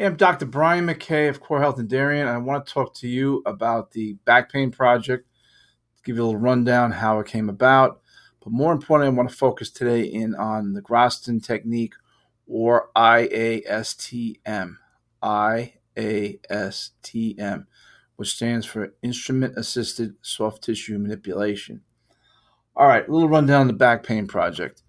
Hey, I'm Dr. Brian McKay of Core Health and Darien. I want to talk to you about the back pain project, give you a little rundown how it came about. But more importantly, I want to focus today in on the Graston technique or IASTM. IASTM, which stands for Instrument Assisted Soft Tissue Manipulation. All right, a little rundown on the back pain project.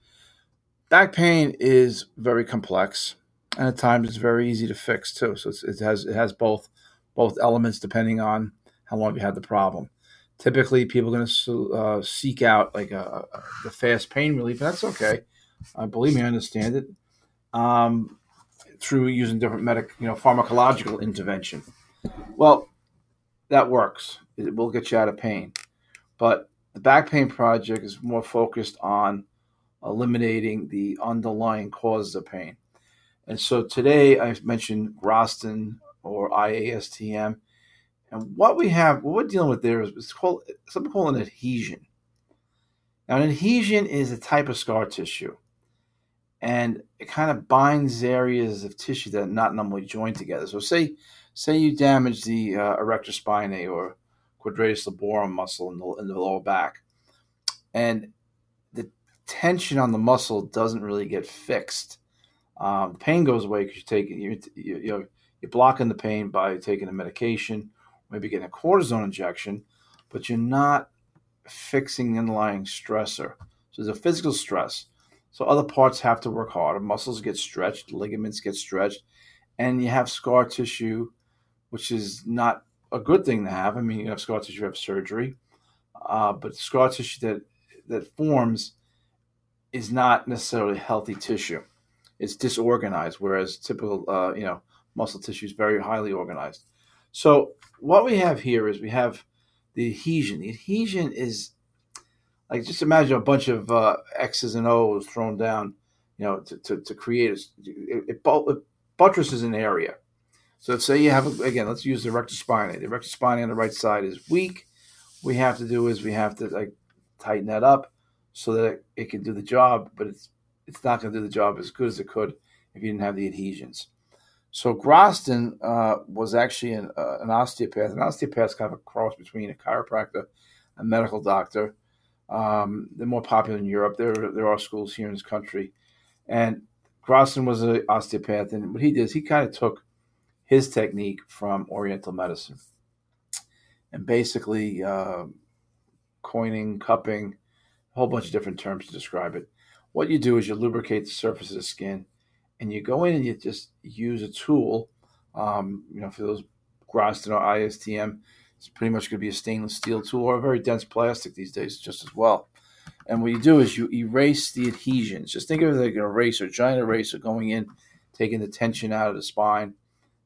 Back pain is very complex and at times it's very easy to fix too. So it has it has both both elements depending on how long you had the problem. Typically, people are going to uh, seek out like a, a, the fast pain relief, and that's okay. Uh, believe me, I understand it. Um, through using different medic, you know, pharmacological intervention. Well, that works. It will get you out of pain, but the back pain project is more focused on eliminating the underlying causes of pain. And so today I've mentioned Graston or IASTM. And what we have, what we're dealing with there is it's called something called an adhesion. Now, an adhesion is a type of scar tissue, and it kind of binds areas of tissue that are not normally joined together. So, say say you damage the uh, erector spinae or quadratus lumborum muscle in the, in the lower back, and the tension on the muscle doesn't really get fixed um, the pain goes away because you take you you you're blocking the pain by taking a medication, maybe getting a cortisone injection, but you're not fixing the underlying stressor. So there's a physical stress. So other parts have to work harder. Muscles get stretched, ligaments get stretched, and you have scar tissue, which is not a good thing to have. I mean, you have scar tissue, you have surgery, uh, but scar tissue that that forms is not necessarily healthy tissue it's disorganized, whereas typical, uh, you know, muscle tissue is very highly organized. So what we have here is we have the adhesion. The adhesion is like just imagine a bunch of uh, X's and O's thrown down, you know, to, to, to create it, it, it buttresses an area. So let's say you have again, let's use the erector spinae. The erector spinae on the right side is weak. What we have to do is we have to like tighten that up so that it, it can do the job, but it's it's not going to do the job as good as it could if you didn't have the adhesions. So Graston uh, was actually an, uh, an, osteopath. An osteopath is kind of a cross between a chiropractor, a medical doctor. Um, they're more popular in Europe. There, there are schools here in this country. And Graston was an osteopath. And what he did is he kind of took his technique from Oriental medicine and basically uh, coining, cupping, a whole bunch of different terms to describe it what you do is you lubricate the surface of the skin and you go in and you just use a tool. Um, you know, for those Graston or IASTM, it's pretty much going to be a stainless steel tool or a very dense plastic these days, just as well. And what you do is you erase the adhesions. Just think of it like an eraser, a giant eraser going in, taking the tension out of the spine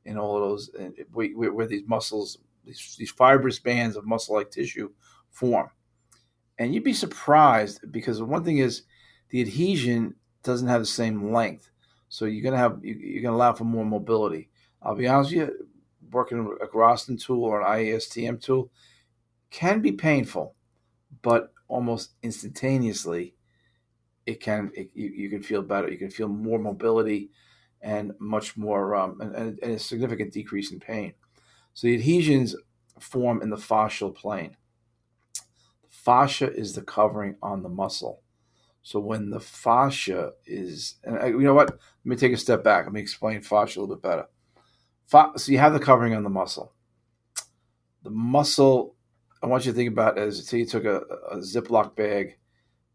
and all of those, and where, these muscles, these, these fibrous bands of muscle-like tissue form. And you'd be surprised because the one thing is the adhesion doesn't have the same length. So you're gonna have you're gonna allow for more mobility. I'll be honest with you, working a Graston tool or an IASTM tool can be painful, but almost instantaneously, it can it, you, you, can feel better. You can feel more mobility and much more um, and, and a significant decrease in pain. So the adhesions form in the fascial plane. Fascia is the covering on the muscle. So when the fascia is, and I, you know what? Let me take a step back. Let me explain fascia a little bit better. Fa- so you have the covering on the muscle. The muscle, I want you to think about as say you took a, a Ziploc bag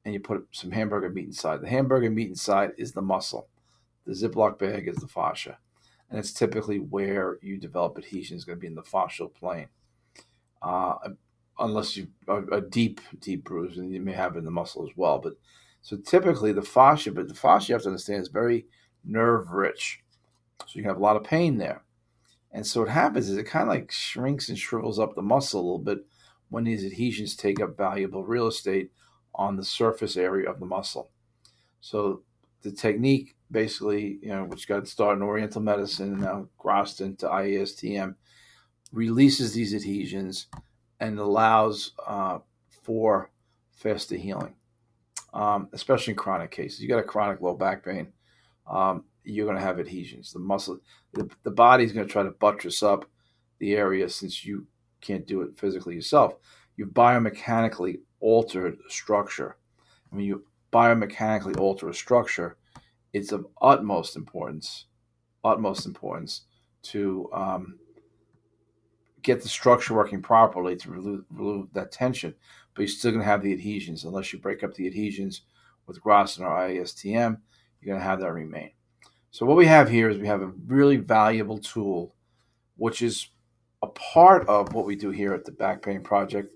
and you put some hamburger meat inside. The hamburger meat inside is the muscle. The Ziploc bag is the fascia. And it's typically where you develop adhesion is going to be in the fascial plane. Uh, unless you a, a deep, deep bruise, and you may have it in the muscle as well. But so typically the fascia, but the fascia you have to understand is very nerve rich. So you have a lot of pain there. And so what happens is it kind of like shrinks and shrivels up the muscle a little bit when these adhesions take up valuable real estate on the surface area of the muscle. So the technique basically, you know, which got started in Oriental medicine and now crossed into IASTM, releases these adhesions and allows uh, for faster healing um, especially in chronic cases. You got a chronic low back pain. Um, you're going to have adhesions. The muscle, the, the body's going to try to buttress up the area since you can't do it physically yourself. You've biomechanically altered structure. When you biomechanically alter a structure, it's of utmost importance, utmost importance to um, get the structure working properly to remove, that tension. But you're still going to have the adhesions unless you break up the adhesions with Graston or IASTM. You're going to have that remain. So what we have here is we have a really valuable tool, which is a part of what we do here at the Back Pain Project,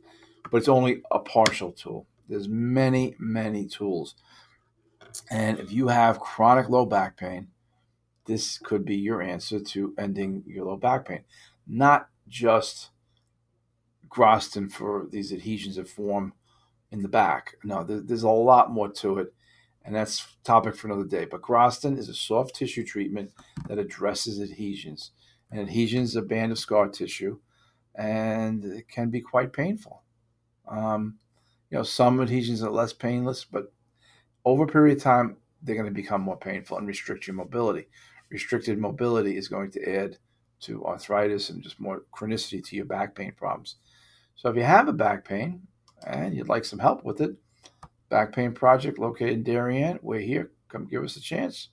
but it's only a partial tool. There's many, many tools. And if you have chronic low back pain, this could be your answer to ending your low back pain. Not just Graston for these adhesions that form in the back. No, there's a lot more to it, and that's topic for another day. But Graston is a soft tissue treatment that addresses adhesions. And adhesions is a band of scar tissue, and it can be quite painful. Um, you know, some adhesions are less painless, but over a period of time, they're going to become more painful and restrict your mobility. Restricted mobility is going to add to arthritis and just more chronicity to your back pain problems. So if you have a back pain and you'd like some help with it, Back Pain Project located in Darien, we're here. Come give us a chance.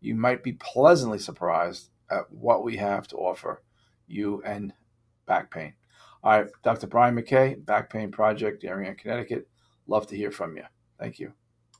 You might be pleasantly surprised at what we have to offer you and back pain. All right, Dr. Brian McKay, Back Pain Project, Darien, Connecticut. Love to hear from you. Thank you.